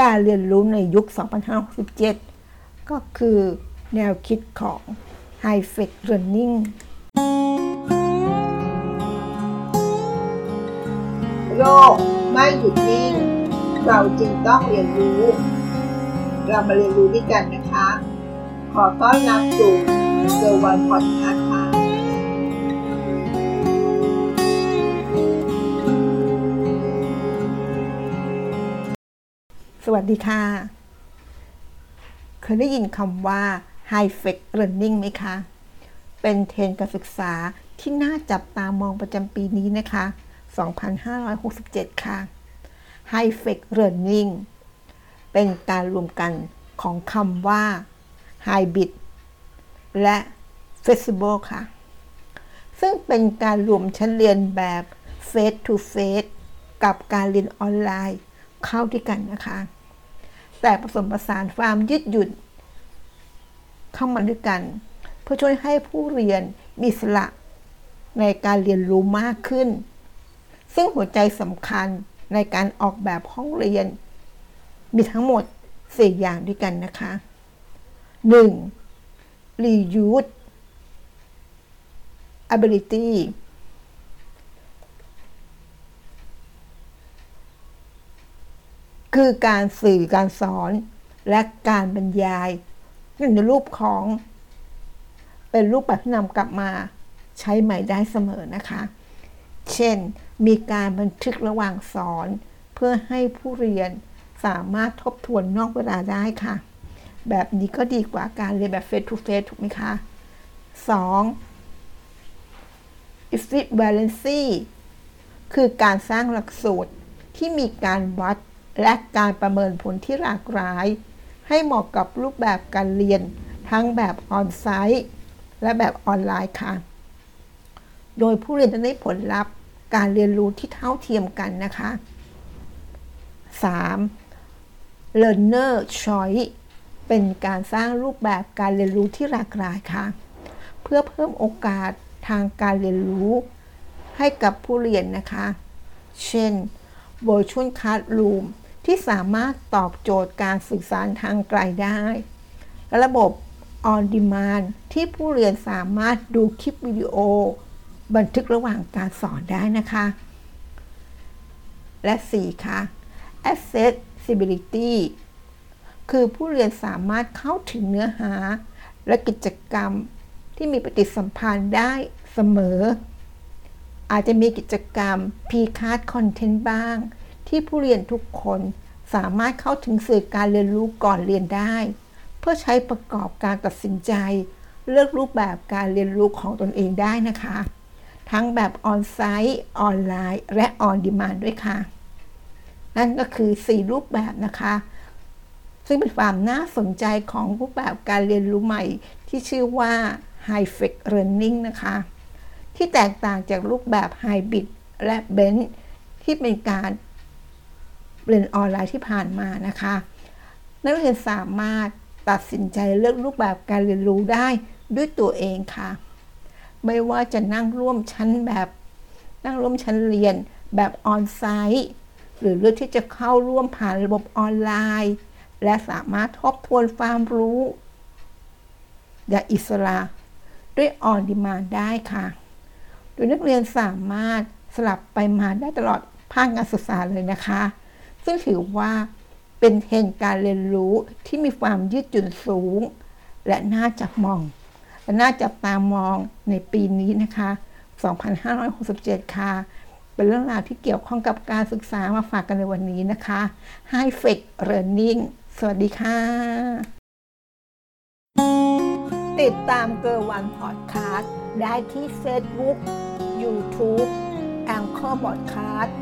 การเรียนรู้ในยุค 2567 ก็คือแนวคิดของ High f e c Learning โลกไม่หยุดนิ่ง เราจึงต้องเรียนรู้ เรามาเรียนรู้ด้วยกันนะคะ ขอต้อนรับสู่เซอร์วันพอดคาส วัสดีค่ะ เคยได้ยินคำว่า High f e c Learning ไหมคะ เป็นเทรนด์การศึกษาที่น่าจับตามองประจำปีนี้นะคะ 2567 ค่ะ High f e c Learning เป็นการรวมกันของคำว่า Hybrid และ Flexible ค่ะ ซึ่งเป็นการรวมชั้นเรียนแบบ Face to Face กับการเรียนออนไลน์เข้าด้วยกันนะคะ แต่ผสมผสานความยืดหยุ่นเข้ามาด้วยกัน เพื่อช่วยให้ผู้เรียนมีสระในการเรียนรู้มากขึ้น ซึ่งหัวใจสำคัญในการออกแบบห้องเรียน มีทั้งหมด 4 อย่างด้วยกันนะคะ 1. reuse ability คือการสื่อการสอน และการบรรยายในรูปของ เป็นรูปแบบที่นำกลับมาใช้ใหม่ได้เสมอนะคะ เช่น มีการบันทึกระหว่างสอน เพื่อให้ผู้เรียนสามารถทบทวนนอกเวลาได้ค่ะ แบบนี้ก็ดีกว่าการเรียนแบบ face to face ถูกไหมคะ 2. equivalency คือการสร้างหลักสูตรที่มีการวัด และการประเมินผลที่หลากหลาย ให้เหมาะกับรูปแบบการเรียน ทั้งแบบออนไซต์และแบบออนไลน์ค่ะ โดยผู้เรียนจะได้ผลลัพธ์การเรียนรู้ที่เท่าเทียมกันนะคะ 3. learner choice เป็นการสร้างรูปแบบการเรียนรู้ที่หลากหลายค่ะ เพื่อเพิ่มโอกาสทางการเรียนรู้ ให้กับผู้เรียนนะคะ เช่น virtual classroom ที่สามารถตอบโจทย์การสื่อสารทางไกลได้ ระบบ on demand ที่ผู้เรียนสามารถดูคลิปวิดีโอ บันทึกระหว่างการสอนได้นะคะ และ 4 ค่ะ accessibility คือผู้เรียนสามารถเข้าถึงเนื้อหา และกิจกรรมที่มีปฏิสัมพันธ์ได้เสมอ อาจจะมีกิจกรรม P-card content บ้าง ที่ผู้เรียนทุกคนสามารถเข้าถึงสื่อการเรียนรู้ก่อนเรียนได้ เพื่อใช้ประกอบการตัดสินใจ เลือกรูปแบบการเรียนรู้ของตนเองได้นะคะ ทั้งแบบออนไซต์ออนไลน์ และออนดีมานด้วยค่ะ นั่นก็คือ 4 รูปแบบนะคะ ซึ่งเป็นความน่าสนใจของรูปแบบการเรียนรู้ใหม่ ที่ชื่อว่า High f e c Learning นะคะ ที่แตกต่างจากรูปแบบ Hybrid และ b e n ที่เป็นการ เรียนออนไลน์ที่ผ่านมานะคะ นักเรียนสามารถตัดสินใจเลือกรูปแบบการเรียนรู้ได้ด้วยตัวเองค่ะ ไม่ว่าจะนั่งร่วมชั้นแบบ นั่งร่วมชั้นเรียนแบบ on-site หรือเลือกที่จะเข้าร่วมผ่านระบบออนไลน์ และสามารถทบทวนความรู้ อย่างอิสระด้วย on demand ได้ค่ะ โดยนักเรียนสามารถสลับไปมาได้ตลอดภาคการศึกษาเลยนะคะ ซึ่งถือว่าเป็นเทรนด์การเรียนรู้ที่มีความยืดหยุ่นสูง และน่าจับมอง และน่าจับตามองในปีนี้นะคะ 2567 ค่ะ เป็นเรื่องราวที่เกี่ยวข้องกับการศึกษามาฝากกันในวันนี้นะคะ High f e c Learning สวัสดีค่ะ ติดตามเกอร์วันพอดคาสต์ได้ที่ Facebook YouTube แองเกอร์บอดคาสต์